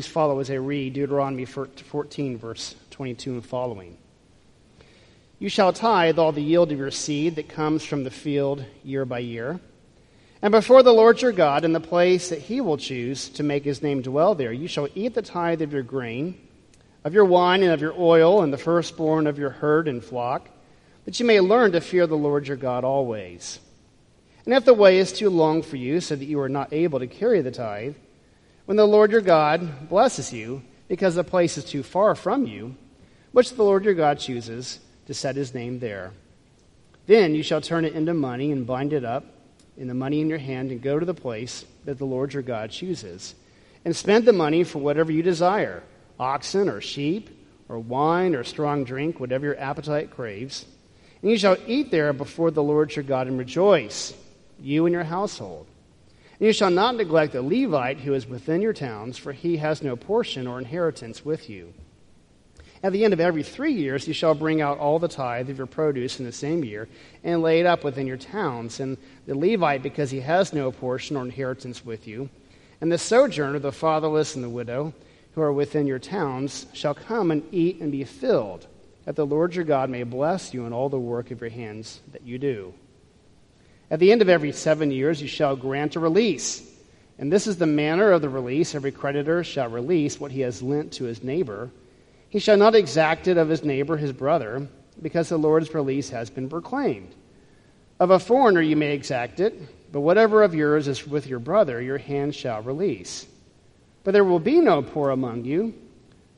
Please follow as I read Deuteronomy 14, verse 22 and following. You shall tithe all the yield of your seed that comes from the field year by year. And before the Lord your God, in the place that he will choose to make his name dwell there, you shall eat the tithe of your grain, of your wine, and of your oil, and the firstborn of your herd and flock, that you may learn to fear the Lord your God always. And if the way is too long for you, so that you are not able to carry the tithe, when the Lord your God blesses you, because the place is too far from you, which the Lord your God chooses to set his name there. Then you shall turn it into money and bind it up in the money in your hand and go to the place that the Lord your God chooses. And spend the money for whatever you desire oxen or sheep or wine or strong drink, whatever your appetite craves. And you shall eat there before the Lord your God and rejoice, you and your household. You shall not neglect the Levite who is within your towns, for he has no portion or inheritance with you. At the end of every three years, you shall bring out all the tithe of your produce in the same year and lay it up within your towns. And the Levite, because he has no portion or inheritance with you, and the sojourner, the fatherless, and the widow, who are within your towns, shall come and eat and be filled, that the Lord your God may bless you in all the work of your hands that you do. At the end of every seven years, you shall grant a release. And this is the manner of the release. Every creditor shall release what he has lent to his neighbor. He shall not exact it of his neighbor, his brother, because the Lord's release has been proclaimed. Of a foreigner you may exact it, but whatever of yours is with your brother, your hand shall release. But there will be no poor among you,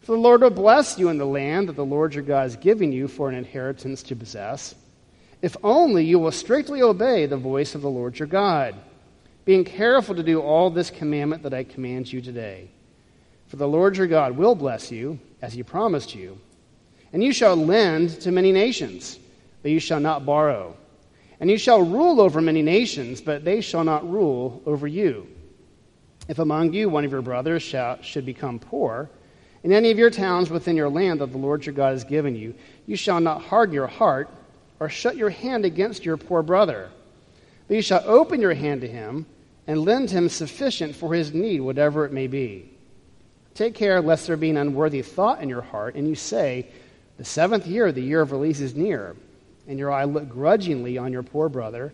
for the Lord will bless you in the land that the Lord your God is giving you for an inheritance to possess if only you will strictly obey the voice of the Lord your God, being careful to do all this commandment that I command you today. For the Lord your God will bless you, as he promised you. And you shall lend to many nations, but you shall not borrow. And you shall rule over many nations, but they shall not rule over you. If among you one of your brothers shall, should become poor, in any of your towns within your land that the Lord your God has given you, you shall not harden your heart or shut your hand against your poor brother. But you shall open your hand to him and lend him sufficient for his need, whatever it may be. Take care lest there be an unworthy thought in your heart, and you say, The seventh year, the year of release, is near, and your eye look grudgingly on your poor brother,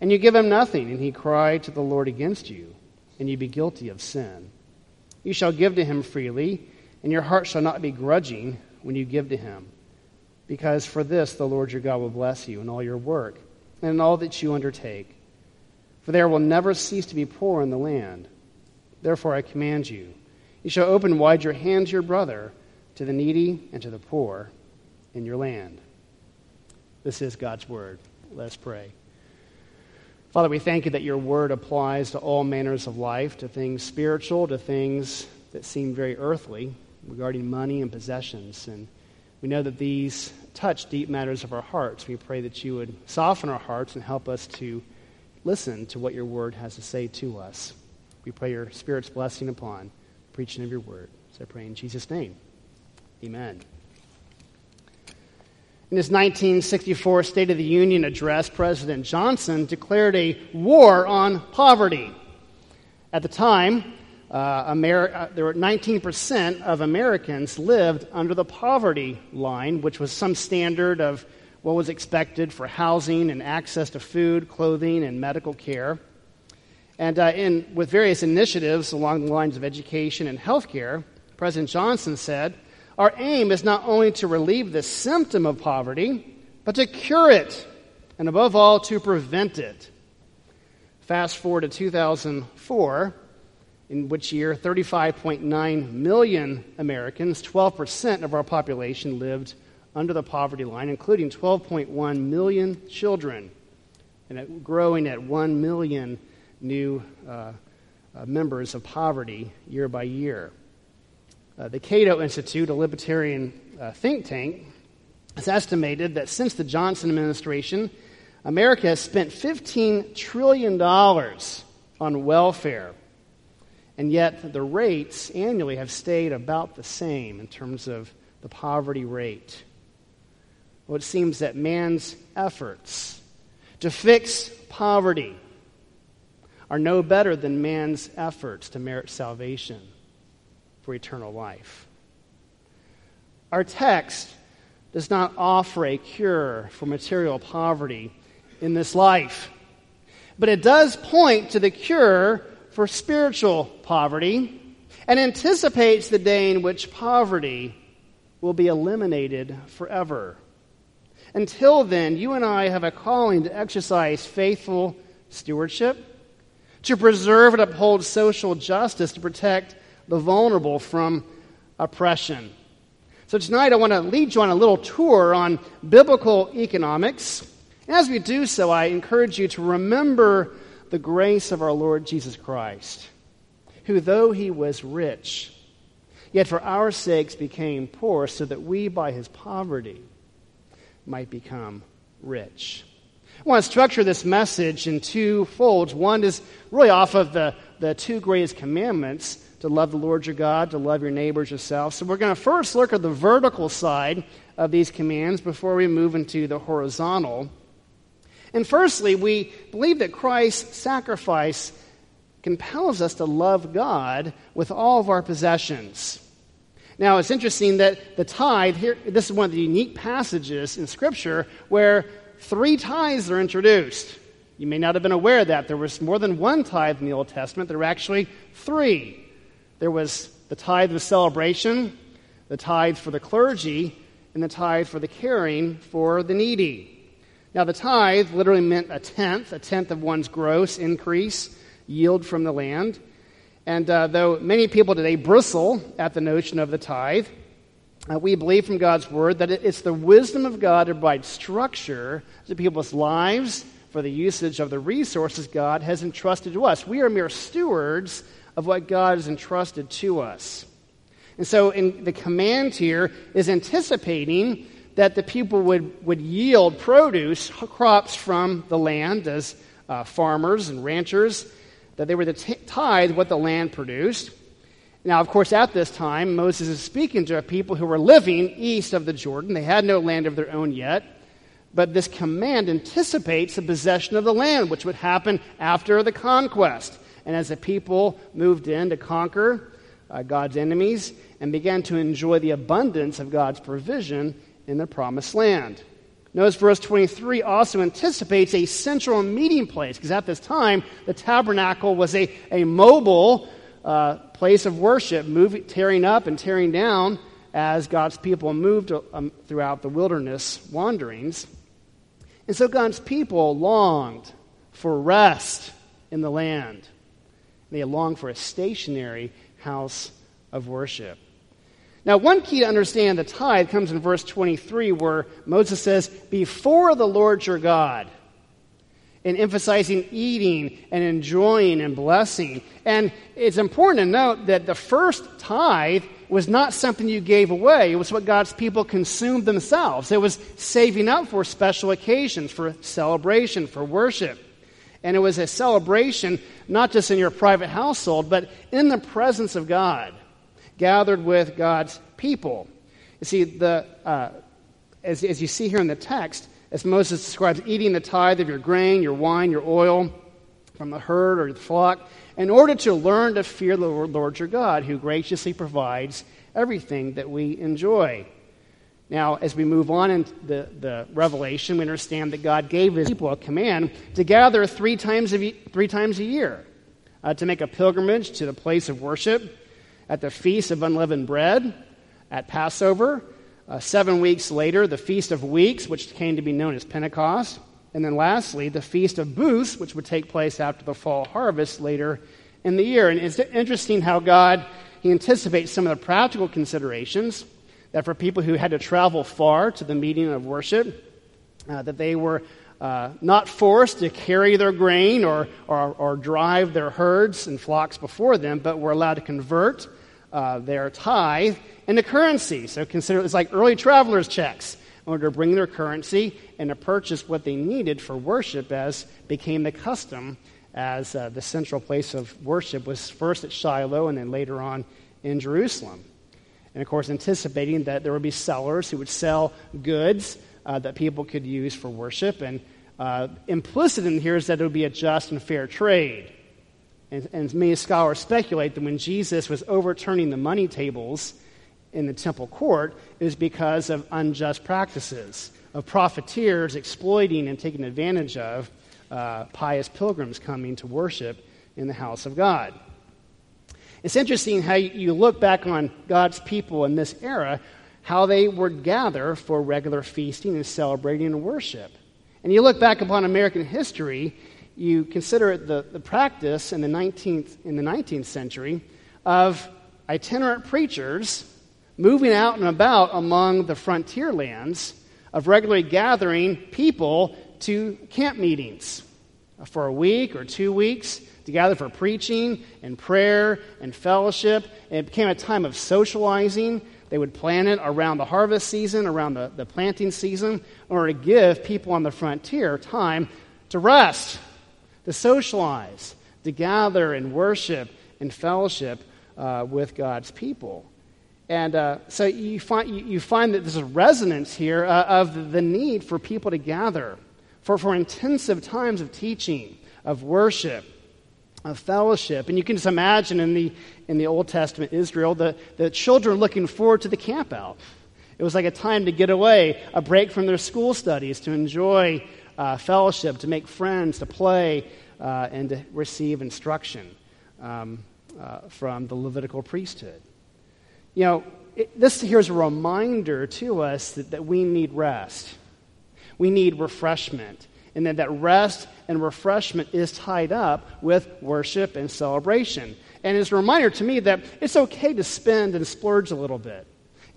and you give him nothing, and he cry to the Lord against you, and you be guilty of sin. You shall give to him freely, and your heart shall not be grudging when you give to him because for this the Lord your God will bless you in all your work and in all that you undertake. For there will never cease to be poor in the land. Therefore I command you, you shall open wide your hand to your brother, to the needy, and to the poor in your land. This is God's word. Let's pray. Father, we thank you that your word applies to all manners of life, to things spiritual, to things that seem very earthly regarding money and possessions. And we know that these touch deep matters of our hearts. We pray that you would soften our hearts and help us to listen to what your word has to say to us. We pray your Spirit's blessing upon preaching of your word. So I pray in Jesus' name. Amen. In his 1964 State of the Union address, President Johnson declared a war on poverty. At the time, uh, Ameri- uh, there were 19% of Americans lived under the poverty line, which was some standard of what was expected for housing and access to food, clothing, and medical care. And uh, in, with various initiatives along the lines of education and healthcare, President Johnson said, Our aim is not only to relieve the symptom of poverty, but to cure it, and above all, to prevent it. Fast forward to 2004 in which year 35.9 million Americans, 12% of our population, lived under the poverty line, including 12.1 million children, and growing at 1 million new uh, uh, members of poverty year by year. Uh, the Cato Institute, a libertarian uh, think tank, has estimated that since the Johnson administration, America has spent $15 trillion on welfare. And yet, the rates annually have stayed about the same in terms of the poverty rate. Well, it seems that man's efforts to fix poverty are no better than man's efforts to merit salvation for eternal life. Our text does not offer a cure for material poverty in this life, but it does point to the cure for spiritual poverty and anticipates the day in which poverty will be eliminated forever. Until then, you and I have a calling to exercise faithful stewardship, to preserve and uphold social justice, to protect the vulnerable from oppression. So, tonight I want to lead you on a little tour on biblical economics. As we do so, I encourage you to remember the grace of our Lord Jesus Christ, who, though he was rich, yet for our sakes became poor, so that we, by his poverty, might become rich. I want to structure this message in two folds. One is really off of the, the two greatest commandments to love the Lord your God, to love your neighbors yourself. So we're going to first look at the vertical side of these commands before we move into the horizontal. And firstly, we believe that Christ's sacrifice compels us to love God with all of our possessions. Now, it's interesting that the tithe, here, this is one of the unique passages in Scripture where three tithes are introduced. You may not have been aware of that. There was more than one tithe in the Old Testament, there were actually three. There was the tithe of celebration, the tithe for the clergy, and the tithe for the caring for the needy. Now, the tithe literally meant a tenth, a tenth of one's gross increase, yield from the land. And uh, though many people today bristle at the notion of the tithe, uh, we believe from God's word that it's the wisdom of God to provide structure to people's lives for the usage of the resources God has entrusted to us. We are mere stewards of what God has entrusted to us. And so, in, the command here is anticipating that the people would, would yield produce, crops from the land as uh, farmers and ranchers, that they were to tithe what the land produced. Now, of course, at this time, Moses is speaking to a people who were living east of the Jordan. They had no land of their own yet. But this command anticipates the possession of the land, which would happen after the conquest. And as the people moved in to conquer uh, God's enemies and began to enjoy the abundance of God's provision, in the promised land. Notice verse 23 also anticipates a central meeting place, because at this time, the tabernacle was a, a mobile uh, place of worship, moving, tearing up and tearing down as God's people moved um, throughout the wilderness wanderings. And so God's people longed for rest in the land. They longed for a stationary house of worship. Now, one key to understand the tithe comes in verse 23, where Moses says, Before the Lord your God, in emphasizing eating and enjoying and blessing. And it's important to note that the first tithe was not something you gave away, it was what God's people consumed themselves. It was saving up for special occasions, for celebration, for worship. And it was a celebration not just in your private household, but in the presence of God gathered with God's people. You see, the, uh, as, as you see here in the text, as Moses describes eating the tithe of your grain, your wine, your oil from the herd or the flock, in order to learn to fear the Lord, your God, who graciously provides everything that we enjoy. Now, as we move on in the, the revelation, we understand that God gave his people a command to gather three times a, three times a year, uh, to make a pilgrimage to the place of worship, at the Feast of Unleavened Bread at Passover. Uh, seven weeks later, the Feast of Weeks, which came to be known as Pentecost. And then lastly, the Feast of Booths, which would take place after the fall harvest later in the year. And it's interesting how God he anticipates some of the practical considerations. that for people who had to travel far to the meeting of worship, uh, that they were uh, not forced to carry their grain or, or, or, drive their herds and flocks before them, but were allowed to convert uh, their tithe into currency. So consider it's like early travelers' checks in order to bring their currency and to purchase what they needed for worship, as became the custom as uh, the central place of worship was first at Shiloh and then later on in Jerusalem. And of course, anticipating that there would be sellers who would sell goods uh, that people could use for worship. And uh, implicit in here is that it would be a just and fair trade. And, and many scholars speculate that when Jesus was overturning the money tables in the temple court, it was because of unjust practices, of profiteers exploiting and taking advantage of uh, pious pilgrims coming to worship in the house of God. It's interesting how you look back on God's people in this era how they would gather for regular feasting and celebrating and worship. And you look back upon American history, you consider the, the practice in the, 19th, in the 19th century of itinerant preachers moving out and about among the frontier lands, of regularly gathering people to camp meetings for a week or two weeks to gather for preaching and prayer and fellowship. And it became a time of socializing they would plant it around the harvest season, around the, the planting season, in order to give people on the frontier time to rest, to socialize, to gather and worship and fellowship uh, with God's people. And uh, so you find, you, find that there's a resonance here uh, of the need for people to gather for, for intensive times of teaching, of worship, of fellowship. And you can just imagine in the, in the Old Testament Israel, the, the children looking forward to the camp out. It was like a time to get away, a break from their school studies, to enjoy uh, fellowship, to make friends, to play, uh, and to receive instruction um, uh, from the Levitical priesthood. You know, it, this here is a reminder to us that, that we need rest. We need refreshment and that that rest and refreshment is tied up with worship and celebration. And it's a reminder to me that it's okay to spend and splurge a little bit.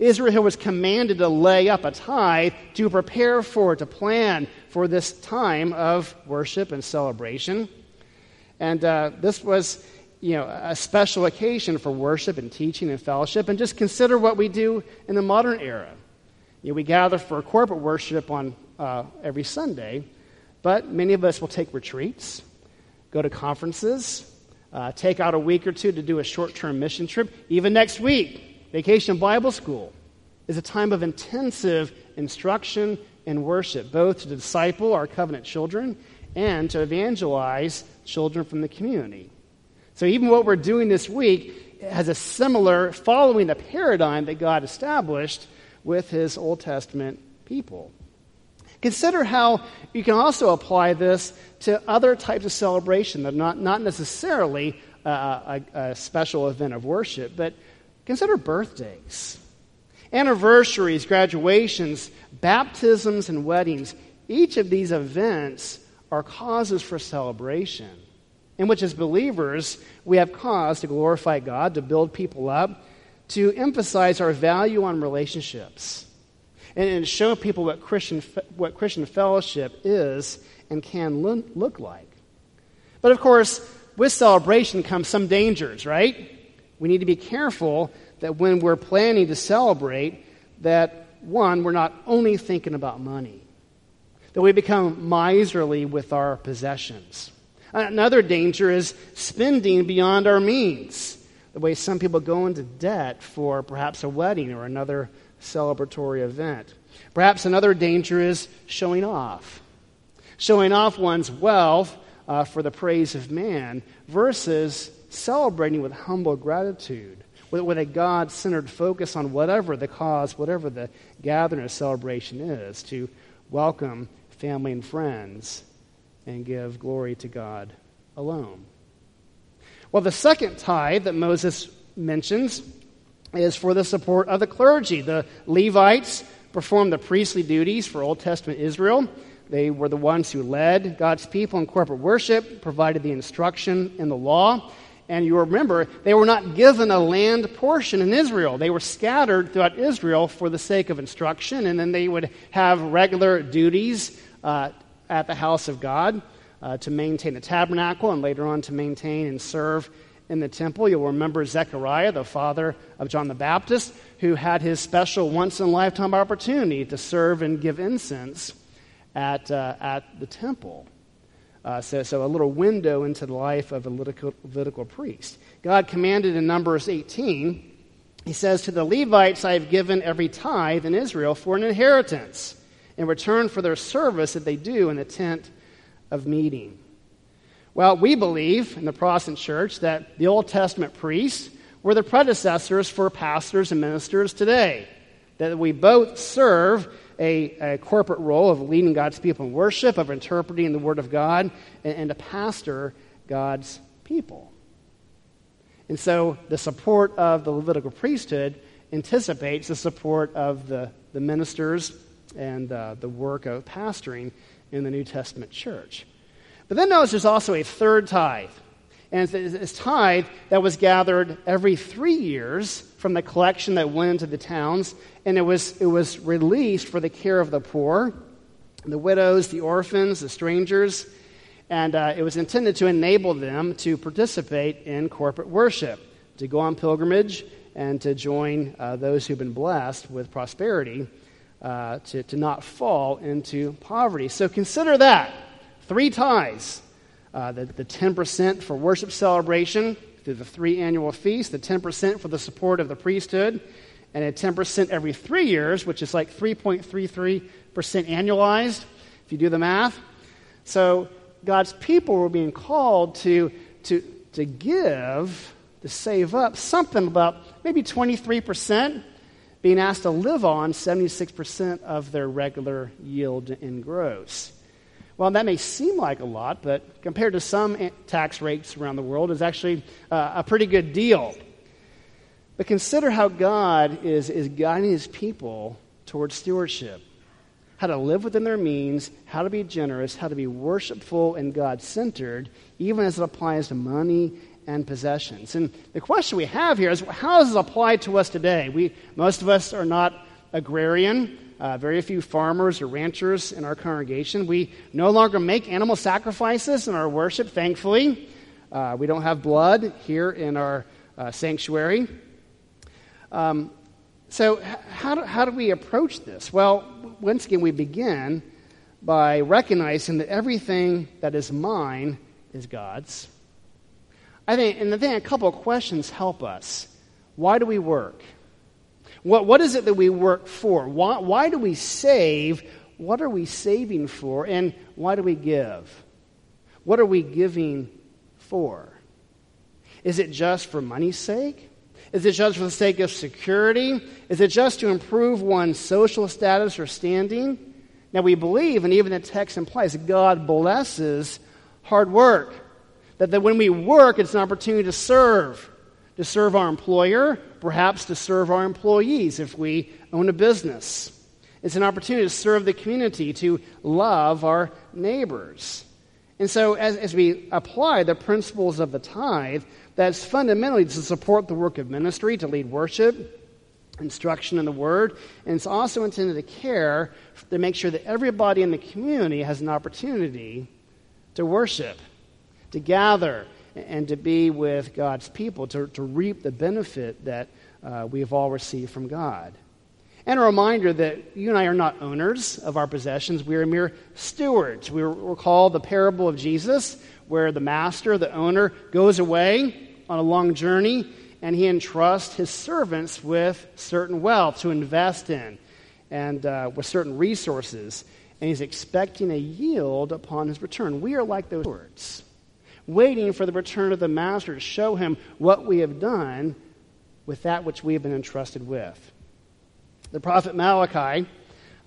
Israel was commanded to lay up a tithe to prepare for, to plan for this time of worship and celebration. And uh, this was, you know, a special occasion for worship and teaching and fellowship. And just consider what we do in the modern era. You know, we gather for corporate worship on uh, every Sunday, but many of us will take retreats, go to conferences, uh, take out a week or two to do a short term mission trip. Even next week, Vacation Bible School is a time of intensive instruction and worship, both to disciple our covenant children and to evangelize children from the community. So, even what we're doing this week has a similar, following the paradigm that God established with his Old Testament people. Consider how you can also apply this to other types of celebration that are not, not necessarily a, a special event of worship, but consider birthdays, anniversaries, graduations, baptisms, and weddings. Each of these events are causes for celebration, in which, as believers, we have cause to glorify God, to build people up, to emphasize our value on relationships and, and show people what Christian, what Christian fellowship is and can lo- look like. But of course, with celebration comes some dangers, right? We need to be careful that when we're planning to celebrate, that one, we're not only thinking about money, that we become miserly with our possessions. Another danger is spending beyond our means, the way some people go into debt for perhaps a wedding or another celebratory event. Perhaps another danger is showing off. Showing off one's wealth uh, for the praise of man versus celebrating with humble gratitude, with, with a God centered focus on whatever the cause, whatever the gathering or celebration is, to welcome family and friends and give glory to God alone. Well, the second tithe that Moses mentions is for the support of the clergy. The Levites performed the priestly duties for Old Testament Israel. They were the ones who led God's people in corporate worship, provided the instruction in the law, And you remember, they were not given a land portion in Israel. They were scattered throughout Israel for the sake of instruction, and then they would have regular duties uh, at the house of God uh, to maintain the tabernacle and later on to maintain and serve in the temple. You'll remember Zechariah, the father of John the Baptist, who had his special once in a lifetime opportunity to serve and give incense at, uh, at the temple. Uh, so, so, a little window into the life of a Levitical, Levitical priest. God commanded in Numbers 18, He says, To the Levites I have given every tithe in Israel for an inheritance, in return for their service that they do in the tent of meeting. Well, we believe in the Protestant church that the Old Testament priests were the predecessors for pastors and ministers today. That we both serve a, a, corporate role of leading God's people in worship, of interpreting the Word of God, and, and to pastor God's people. And so the support of the Levitical priesthood anticipates the support of the, the ministers and uh, the work of pastoring in the New Testament church. But then notice there's also a third tithe. And it's this tithe that was gathered every three years from the collection that went into the towns, and it was, it was released for the care of the poor, the widows, the orphans, the strangers, and uh, it was intended to enable them to participate in corporate worship, to go on pilgrimage, and to join uh, those who've been blessed with prosperity, uh, to, to not fall into poverty. So consider that three tithes uh, the, the 10% for worship celebration through the three annual feasts, the 10% for the support of the priesthood, and a 10% every three years, which is like 3.33% annualized, if you do the math. So God's people were being called to, to, to give, to save up something about maybe 23%, being asked to live on 76% of their regular yield in gross. Well, that may seem like a lot, but compared to some tax rates around the world, is actually uh, a pretty good deal. But consider how God is, is guiding his people towards stewardship how to live within their means, how to be generous, how to be worshipful and God centered, even as it applies to money and possessions. And the question we have here is how does this apply to us today? We, most of us are not agrarian. Uh, very few farmers or ranchers in our congregation. We no longer make animal sacrifices in our worship, thankfully. Uh, we don't have blood here in our uh, sanctuary. Um, so, h- how, do, how do we approach this? Well, once again, we begin by recognizing that everything that is mine is God's. I think, and I think a couple of questions help us. Why do we work? What, what is it that we work for? Why, why do we save? What are we saving for? And why do we give? What are we giving for? Is it just for money's sake? Is it just for the sake of security? Is it just to improve one's social status or standing? Now, we believe, and even the text implies, God blesses hard work. That, that when we work, it's an opportunity to serve to serve our employer, perhaps to serve our employees if we own a business. It's an opportunity to serve the community, to love our neighbors. And so, as, as we apply the principles of the tithe, that's fundamentally to support the work of ministry, to lead worship, instruction in the Word, and it's also intended to care to make sure that everybody in the community has an opportunity to worship, to gather, and to be with God's people, to, to reap the benefit that uh, we have all received from God. And a reminder that you and I are not owners of our possessions, we are mere stewards. We recall the parable of Jesus, where the master, the owner, goes away on a long journey and he entrusts his servants with certain wealth to invest in and uh, with certain resources. And he's expecting a yield upon his return. We are like those stewards waiting for the return of the Master to show him what we have done with that which we have been entrusted with. The prophet Malachi,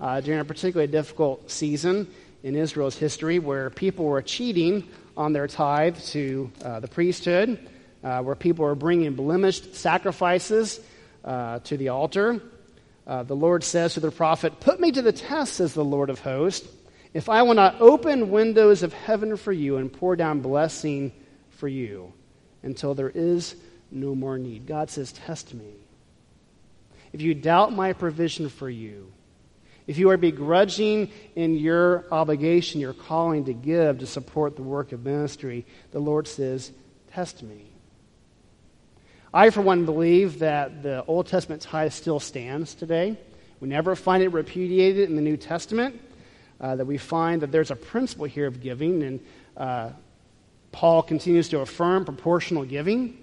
uh, during a particularly difficult season in Israel's history, where people were cheating on their tithe to uh, the priesthood, uh, where people were bringing blemished sacrifices uh, to the altar, uh, the Lord says to the prophet, Put me to the test, says the Lord of hosts if I will not open windows of heaven for you and pour down blessing for you. until there is no more need. God says, Test me. If you doubt my provision for you, if you are begrudging in your obligation, your calling to give to support the work of ministry, the Lord says, Test me. I, for one, believe that the Old Testament tithe still stands today. We never find it repudiated in the New Testament. Uh, that we find that there's a principle here of giving, and uh, Paul continues to affirm proportional giving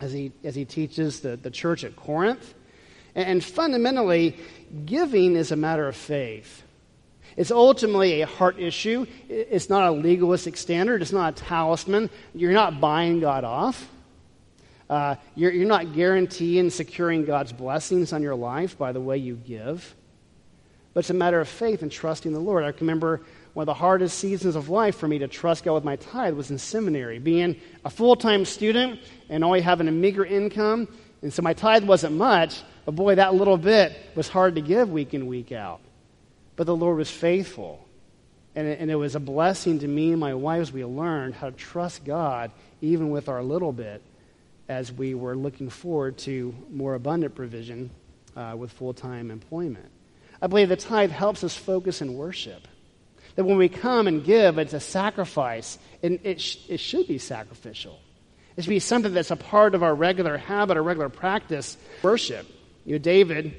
as he, as he teaches the, the church at Corinth. And, and fundamentally, giving is a matter of faith. It's ultimately a heart issue. It's not a legalistic standard. It's not a talisman. You're not buying God off. Uh, you're, you're not guaranteeing securing God's blessings on your life by the way you give. But it's a matter of faith and trusting the Lord. I remember one of the hardest seasons of life for me to trust God with my tithe was in seminary. Being a full time student and only having a meager income. And so my tithe wasn't much, but boy, that little bit was hard to give week in, week out. But the Lord was faithful. And it, and it was a blessing to me and my wife as we learned how to trust God even with our little bit as we were looking forward to more abundant provision uh, with full time employment. I believe the tithe helps us focus in worship. That when we come and give, it's a sacrifice, and it, sh- it should be sacrificial. It should be something that's a part of our regular habit, our regular practice, worship. You know, David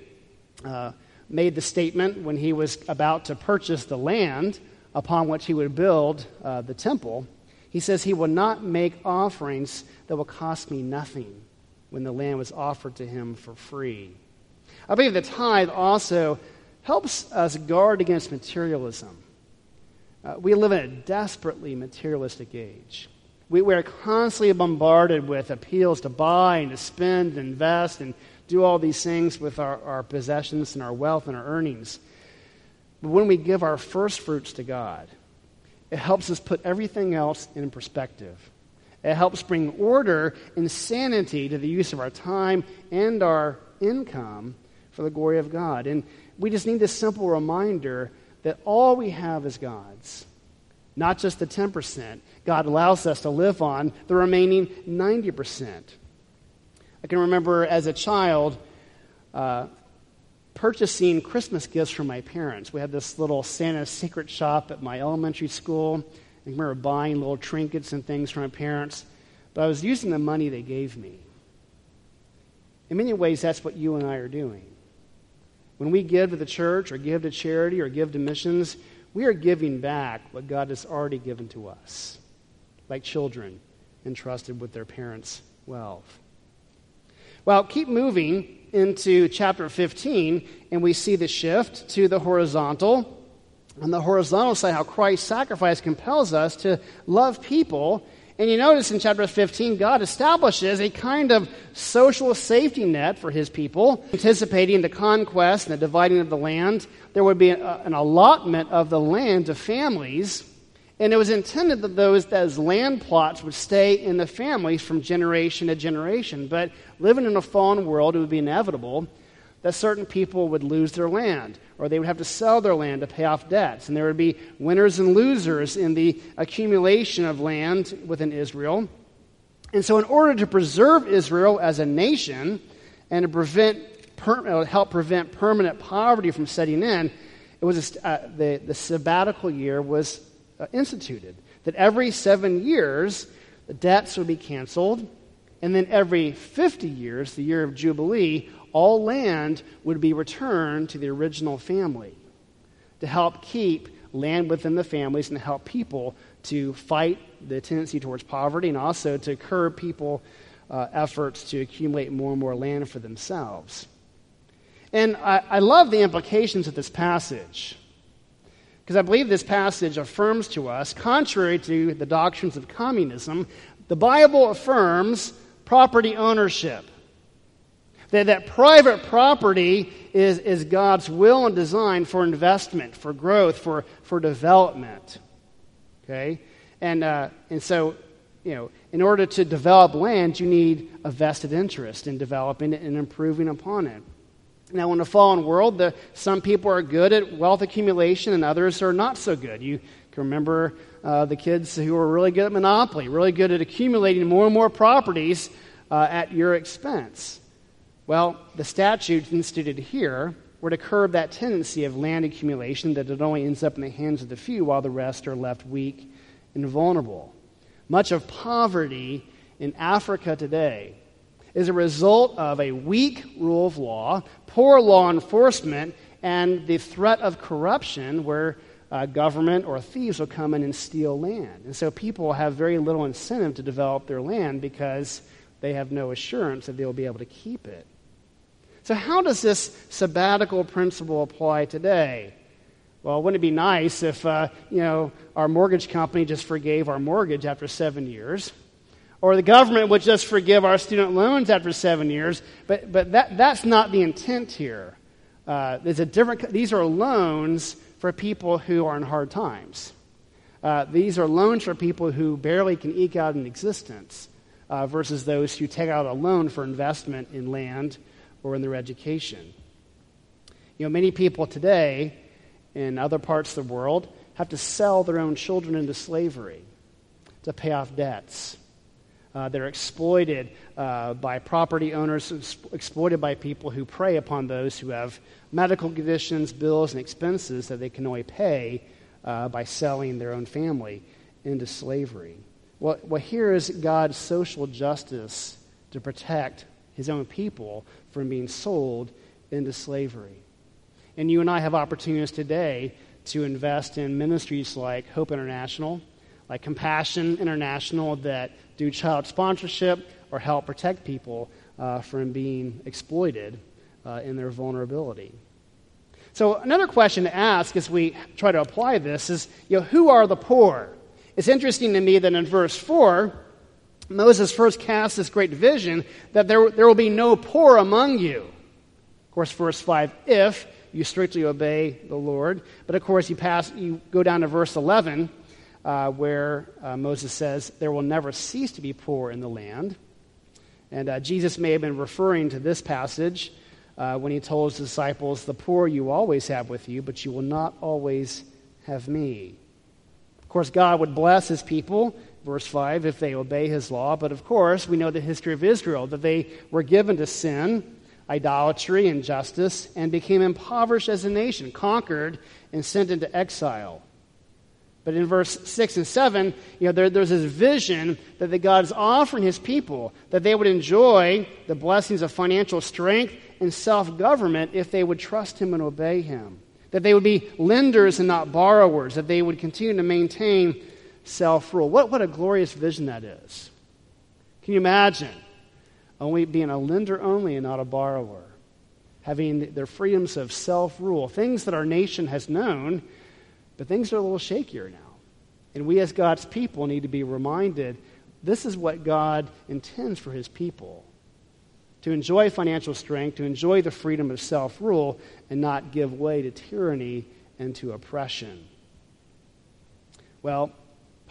uh, made the statement when he was about to purchase the land upon which he would build uh, the temple. He says, He will not make offerings that will cost me nothing when the land was offered to him for free. I believe the tithe also helps us guard against materialism. Uh, we live in a desperately materialistic age. We, we are constantly bombarded with appeals to buy and to spend and invest and do all these things with our, our possessions and our wealth and our earnings. But when we give our first fruits to God, it helps us put everything else in perspective. It helps bring order and sanity to the use of our time and our income for the glory of God. And we just need this simple reminder that all we have is God's, not just the 10%. God allows us to live on the remaining 90%. I can remember as a child uh, purchasing Christmas gifts for my parents. We had this little Santa secret shop at my elementary school. I remember buying little trinkets and things for my parents, but I was using the money they gave me. In many ways, that's what you and I are doing. When we give to the church or give to charity or give to missions, we are giving back what God has already given to us, like children entrusted with their parents' wealth. Well, keep moving into chapter 15, and we see the shift to the horizontal. On the horizontal side, how Christ's sacrifice compels us to love people and you notice in chapter 15, God establishes a kind of social safety net for his people, anticipating the conquest and the dividing of the land. There would be a, an allotment of the land to families, and it was intended that those, those land plots would stay in the families from generation to generation. But living in a fallen world, it would be inevitable that certain people would lose their land, or they would have to sell their land to pay off debts. And there would be winners and losers in the accumulation of land within Israel. And so, in order to preserve Israel as a nation and to prevent, per, uh, help prevent permanent poverty from setting in, it was a, uh, the, the sabbatical year was uh, instituted. That every seven years, the debts would be canceled, and then every 50 years, the year of Jubilee, all land would be returned to the original family to help keep land within the families and to help people to fight the tendency towards poverty and also to curb people uh, efforts to accumulate more and more land for themselves. And I, I love the implications of this passage because I believe this passage affirms to us, contrary to the doctrines of communism, the Bible affirms property ownership. That, that private property is, is God's will and design for investment, for growth, for, for development. Okay? And, uh, and so, you know, in order to develop land, you need a vested interest in developing it and improving upon it. Now, in a fallen world, the, some people are good at wealth accumulation and others are not so good. You can remember uh, the kids who were really good at Monopoly, really good at accumulating more and more properties uh, at your expense. Well, the statutes instituted here were to curb that tendency of land accumulation that it only ends up in the hands of the few while the rest are left weak and vulnerable. Much of poverty in Africa today is a result of a weak rule of law, poor law enforcement, and the threat of corruption where uh, government or thieves will come in and steal land. And so people have very little incentive to develop their land because they have no assurance that they'll be able to keep it. So, how does this sabbatical principle apply today? Well, wouldn't it be nice if, uh, you know, our mortgage company just forgave our mortgage after seven years? Or the government would just forgive our student loans after seven years? But, but that, that's not the intent here. Uh, there's a different, these are loans for people who are in hard times. Uh, these are loans for people who barely can eke out an existence uh, versus those who take out a loan for investment in land or in their education. You know, many people today in other parts of the world have to sell their own children into slavery to pay off debts. Uh, they're exploited uh, by property owners, exploited by people who prey upon those who have medical conditions, bills, and expenses that they can only pay uh, by selling their own family into slavery. Well, well, here is God's social justice to protect his own people from being sold into slavery. And you and I have opportunities today to invest in ministries like Hope International, like Compassion International, that do child sponsorship or help protect people uh, from being exploited uh, in their vulnerability. So, another question to ask as we try to apply this is you know, who are the poor? It's interesting to me that in verse 4, Moses first casts this great vision that there, there will be no poor among you. Of course, verse 5, if you strictly obey the Lord. But of course, you, pass, you go down to verse 11, uh, where uh, Moses says, There will never cease to be poor in the land. And uh, Jesus may have been referring to this passage uh, when he told his disciples, The poor you always have with you, but you will not always have me. Of course, God would bless his people verse 5, if they obey his law. But of course, we know the history of Israel, that they were given to sin, idolatry, injustice, and became impoverished as a nation, conquered, and sent into exile. But in verse 6 and 7, you know, there, there's this vision that the God is offering his people, that they would enjoy the blessings of financial strength and self government if they would trust him and obey him. That they would be lenders and not borrowers, that they would continue to maintain self rule. What, what a glorious vision that is. Can you imagine only being a lender only and not a borrower? Having their freedoms of self rule, things that our nation has known, but things are a little shakier now. And we, as God's people, need to be reminded this is what God intends for his people to enjoy financial strength, to enjoy the freedom of self rule, and not give way to tyranny and to oppression. Well,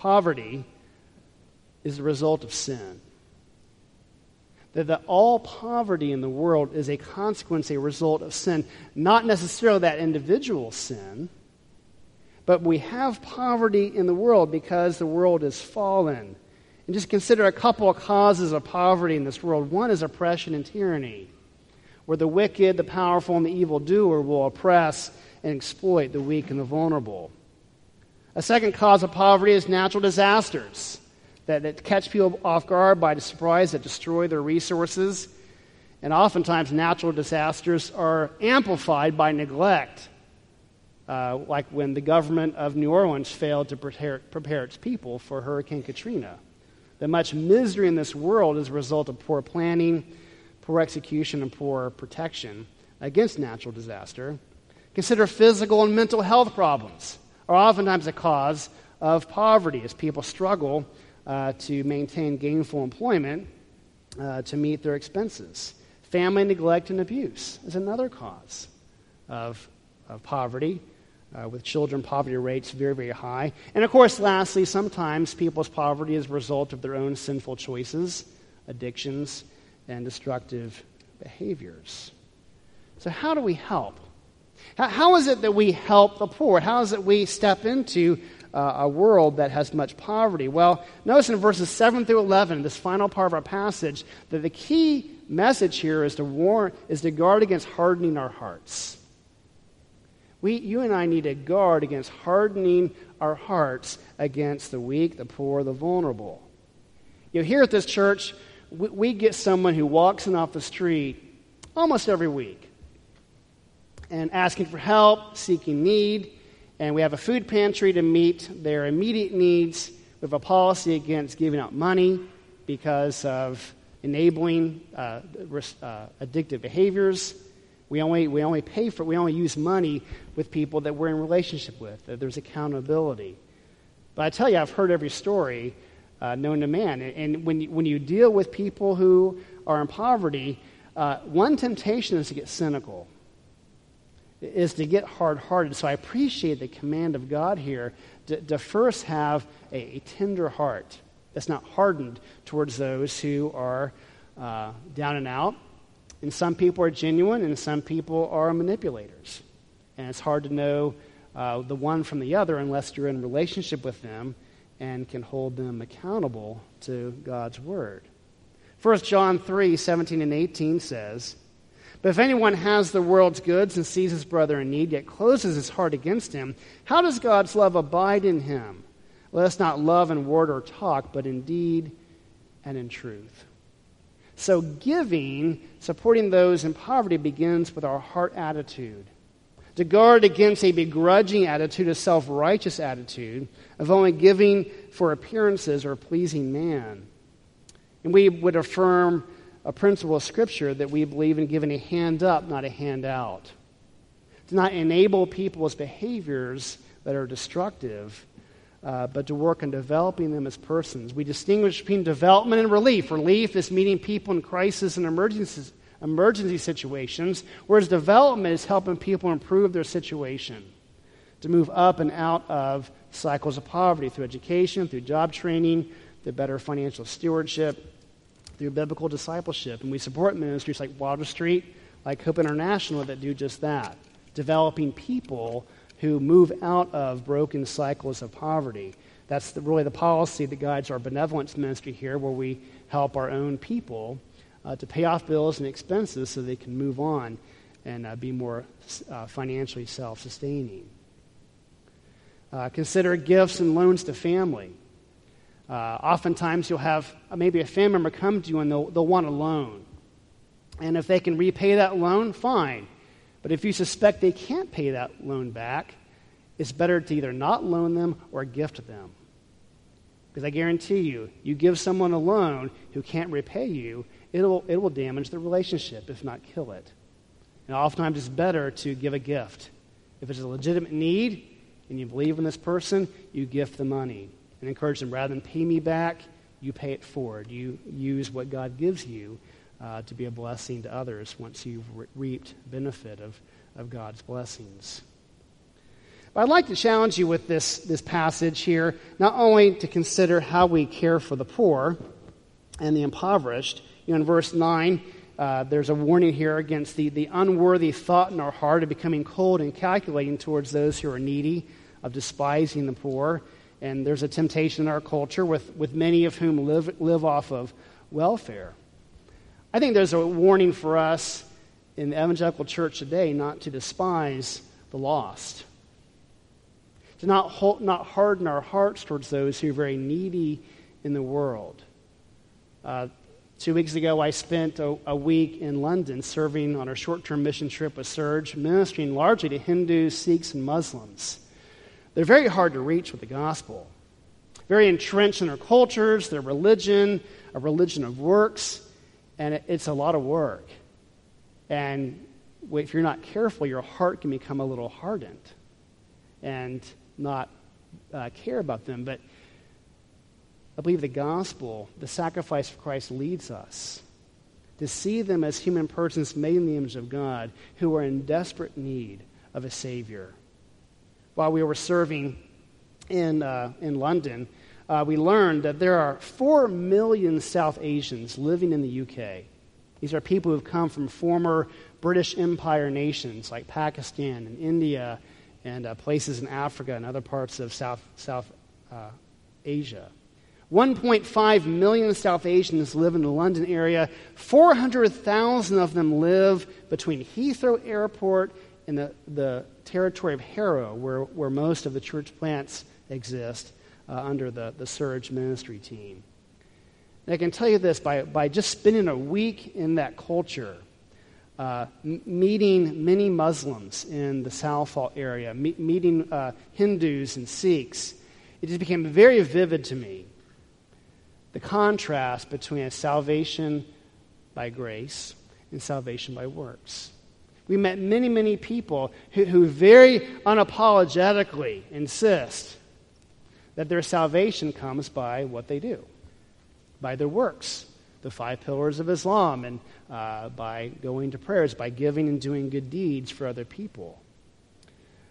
poverty is the result of sin. That, that all poverty in the world is a consequence, a result of sin. Not necessarily that individual sin, but we have poverty in the world because the world is fallen. And just consider a couple of causes of poverty in this world. One is oppression and tyranny, where the wicked, the powerful, and the evildoer will oppress and exploit the weak and the vulnerable. A second cause of poverty is natural disasters that, that catch people off guard by surprise that destroy their resources. And oftentimes, natural disasters are amplified by neglect, uh, like when the government of New Orleans failed to prepare, prepare its people for Hurricane Katrina. That much misery in this world is a result of poor planning, poor execution, and poor protection against natural disaster. Consider physical and mental health problems are oftentimes a cause of poverty as people struggle uh, to maintain gainful employment uh, to meet their expenses. Family neglect and abuse is another cause of, of poverty, uh, with children poverty rates very, very high. And of course, lastly, sometimes people's poverty is a result of their own sinful choices, addictions, and destructive behaviors. So, how do we help? How is it that we help the poor? How is it we step into uh, a world that has much poverty. Well, notice in verses 7 through 11, this final part of our passage, that the key message here is to warn, is to guard against hardening our hearts. We, you and I need to guard against hardening our hearts against the weak, the poor, the vulnerable. You know, here at this church, we, we get someone who walks in off the street almost every week and asking for help, seeking need, and we have a food pantry to meet their immediate needs. We have a policy against giving out money because of enabling uh, uh, addictive behaviors. We only, we only pay for, we only use money with people that we're in relationship with, that there's accountability. But I tell you, I've heard every story uh, known to man. And, and when, you, when you deal with people who are in poverty, uh, one temptation is to get cynical is to get hard hearted. So I appreciate the command of God here to, to first have a, a, tender heart that's not hardened towards those who are uh, down and out. And some people are genuine, and some people are manipulators. And it's hard to know uh, the one from the other unless you're in relationship with them and can hold them accountable to God's word. 1 John 3 17 and 18 says, but if anyone has the world's goods and sees his brother in need, yet closes his heart against him, how does God's love abide in him? Let us not love in word or talk, but in deed and in truth. So, giving, supporting those in poverty, begins with our heart attitude. To guard against a begrudging attitude, a self righteous attitude of only giving for appearances or pleasing man. And we would affirm a principle of Scripture that we believe in giving a hand up, not a hand out. To not enable people's behaviors that are destructive, uh, but to work on developing them as persons. We distinguish between development and relief. Relief is meeting people in crisis and emergency, emergency situations, whereas development is helping people improve their situation, to move up and out of cycles of poverty through education, through job training, through better financial stewardship through biblical discipleship. And we support ministries like Water Street, like Hope International that do just that, developing people who move out of broken cycles of poverty. That's the, really the policy that guides our benevolence ministry here, where we help our own people uh, to pay off bills and expenses so they can move on and uh, be more uh, financially self sustaining. Uh, consider gifts and loans to family. Uh, oftentimes, you'll have uh, maybe a family member come to you and they'll, they'll want a loan. And if they can repay that loan, fine. But if you suspect they can't pay that loan back, it's better to either not loan them or gift them. Because I guarantee you, you give someone a loan who can't repay you, it'll, it will damage the relationship, if not kill it. And oftentimes it's better to give a gift. If it's a legitimate need and you believe in this person, you gift the money and encourage them rather than pay me back, you pay it forward. You use what God gives you uh, to be a blessing to others once you've re- reaped benefit of, of God's blessings. But I'd like to challenge you with this, this passage here, not only to consider how we care for the poor and the impoverished. You know, in verse 9, uh, there's a warning here against the, the unworthy thought in our heart of becoming cold and calculating towards those who are needy, of despising the poor. And there's a temptation in our culture with, with many of whom live, live off of welfare. I think there's a warning for us in the evangelical church today not to despise the lost, to not, hold, not harden our hearts towards those who are very needy in the world. Uh, two weeks ago, I spent a, a, week in London serving on a short term mission trip with Serge, ministering largely to Hindus, Sikhs, and Muslims. They're very hard to reach with the gospel. Very entrenched in their cultures, their religion, a religion of works, and it's a lot of work. And if you're not careful, your heart can become a little hardened and not uh, care about them. But I believe the gospel, the sacrifice of Christ, leads us to see them as human persons made in the image of God who are in desperate need of a Savior while we were serving in, uh, in London, uh, we learned that there are 4 million South Asians living in the UK. These are people who've come from former British Empire nations like Pakistan and India and uh, places in Africa and other parts of South, South uh, Asia. 1.5 million South Asians live in the London area. 400,000 of them live between Heathrow Airport and the, the territory of Harrow, where, where most of the church plants exist uh, under the, the Serge ministry team. And I can tell you this by, by just spending a week in that culture, uh, m- meeting many Muslims in the Southall area, me- meeting uh, Hindus and Sikhs, it just became very vivid to me the contrast between salvation by grace and salvation by works. We met many, many people who, who very unapologetically insist that their salvation comes by what they do, by their works, the five pillars of Islam, and uh, by going to prayers, by giving and doing good deeds for other people.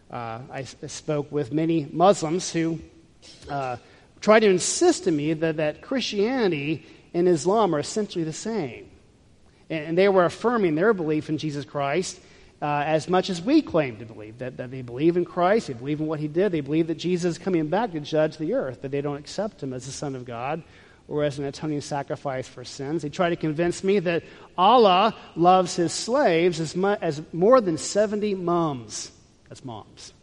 Uh, I, I, spoke with many Muslims who uh, to insist to me that, that Christianity and Islam are essentially the same. And they were affirming their belief in Jesus Christ uh, as much as we claim to believe that, that they believe in Christ, they believe in what he did, they believe that Jesus is coming back to judge the earth, but they don't accept him as the Son of God or as an atoning sacrifice for sins. They try to convince me that Allah loves his slaves as, mu- as more than 70 moms. as moms.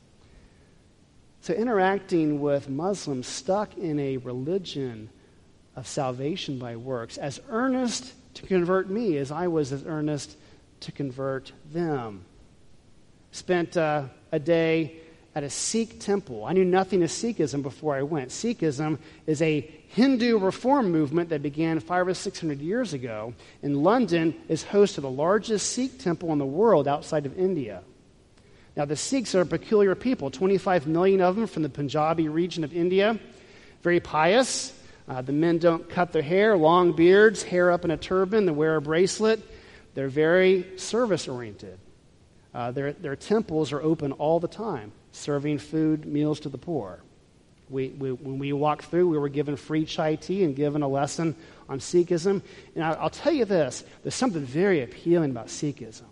So, interacting with Muslims stuck in a religion of salvation by works, as earnest to convert me as I was as earnest to convert them. Spent uh, a day at a Sikh temple. I knew nothing of Sikhism before I went. Sikhism is a Hindu reform movement that began five or six hundred years ago. In London is host to the largest Sikh temple in the world outside of India. Now, the Sikhs are a peculiar people, 25 million of them from the Punjabi region of India. Very pious. Uh, the men don't cut their hair, long beards, hair up in a turban, they wear a bracelet. They're very service oriented. Uh, their, their temples are open all the time, serving food, meals to the poor. We, we, when we walked through, we were given free chai tea and given a lesson on Sikhism. And I, I'll tell you this there's something very appealing about Sikhism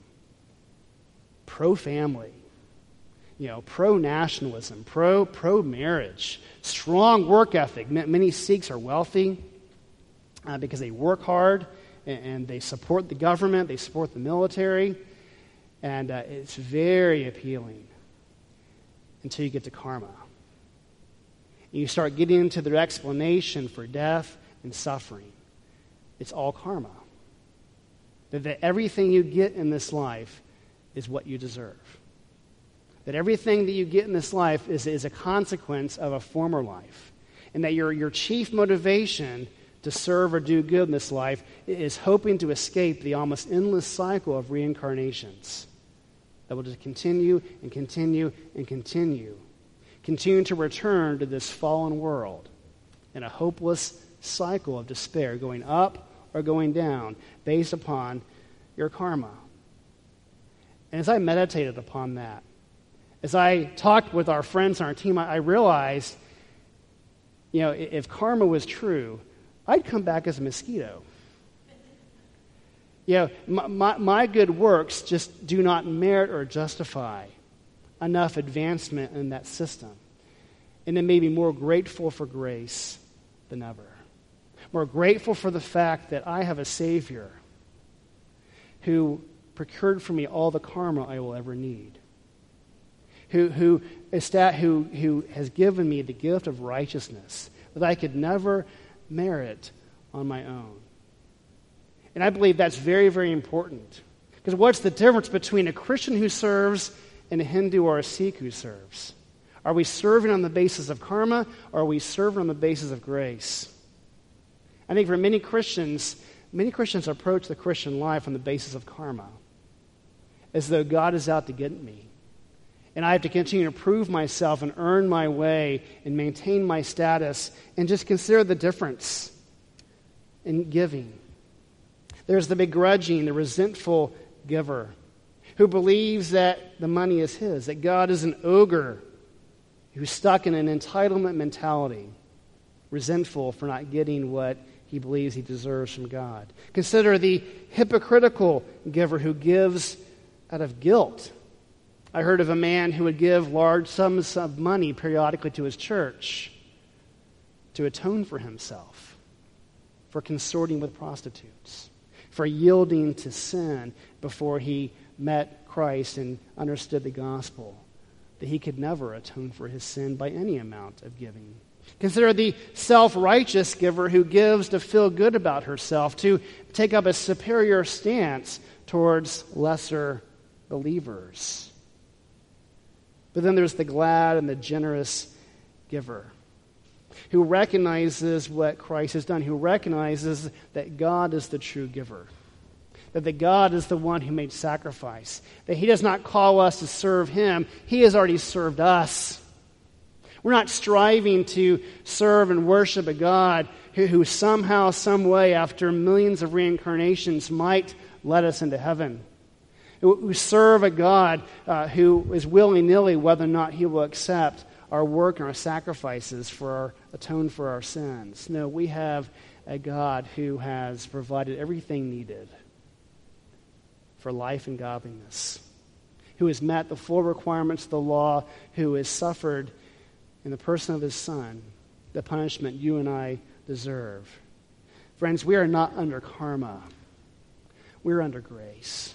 pro family you know, pro nationalism, pro pro marriage, strong work ethic. Many Sikhs are wealthy uh, because they work hard and, they support the government, they support the military, and uh, it's very appealing until you get to karma. And you start getting into their explanation for death and suffering. It's all karma. That, that everything you get in this life is what you deserve. That everything that you get in this life is, is a consequence of a former life. And that your, your chief motivation to serve or do good in this life is hoping to escape the almost endless cycle of reincarnations that will just continue and continue and continue, continue to return to this fallen world in a hopeless cycle of despair, going up or going down based upon your karma. And as I meditated upon that, as I talked with our friends on our team, I, realized, you know, if karma was true, I'd come back as a mosquito. You know, my, my, my good works just do not merit or justify enough advancement in that system. And it made me more grateful for grace than ever. More grateful for the fact that I have a Savior who procured for me all the karma I will ever need who, who, who, who has given me the gift of righteousness that I could never merit on my own. And I believe that's very, very important. Because what's the difference between a Christian who serves and a Hindu or a Sikh who serves? Are we serving on the basis of karma or are we serving on the basis of grace? I think for many Christians, many Christians approach the Christian life on the basis of karma, as though God is out to get me and I have to continue to prove myself and earn my way and maintain my status and just consider the difference in giving. There's the begrudging, the resentful giver who believes that the money is his, that God is an ogre who's stuck in an entitlement mentality, resentful for not getting what he believes he deserves from God. Consider the hypocritical giver who gives out of guilt I heard of a man who would give large sums of money periodically to his church to atone for himself, for consorting with prostitutes, for yielding to sin before he met Christ and understood the gospel, that he could never atone for his sin by any amount of giving. Consider the self righteous giver who gives to feel good about herself, to take up a superior stance towards lesser believers. But then there's the glad and the generous giver who recognizes what Christ has done, who recognizes that God is the true giver, that the God is the one who made sacrifice, that He does not call us to serve Him, He has already served us. We're not striving to serve and worship a God who, who somehow, some way, after millions of reincarnations, might let us into heaven. Who serve a God uh, who is willy nilly whether or not He will accept our work and our sacrifices for our, atone for our sins. No, we have a God who has provided everything needed for life and godliness, who has met the full requirements of the law, who has suffered in the person of his Son the punishment you and I deserve. Friends, we are not under karma, we're under grace.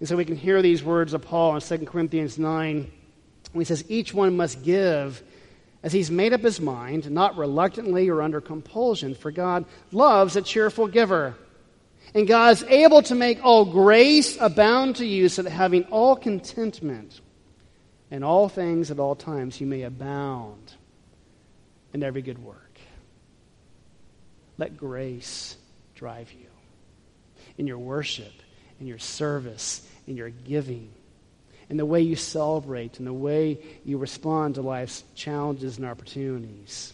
And so we can hear these words of Paul in 2 Corinthians 9 when he says, Each one must give as he's made up his mind, not reluctantly or under compulsion, for God loves a cheerful giver. And God is able to make all grace abound to you so that having all contentment in all things at all times, you may abound in every good work. Let grace drive you in your worship, in your service, in your giving, in the way you celebrate, in the way you respond to life's challenges and opportunities.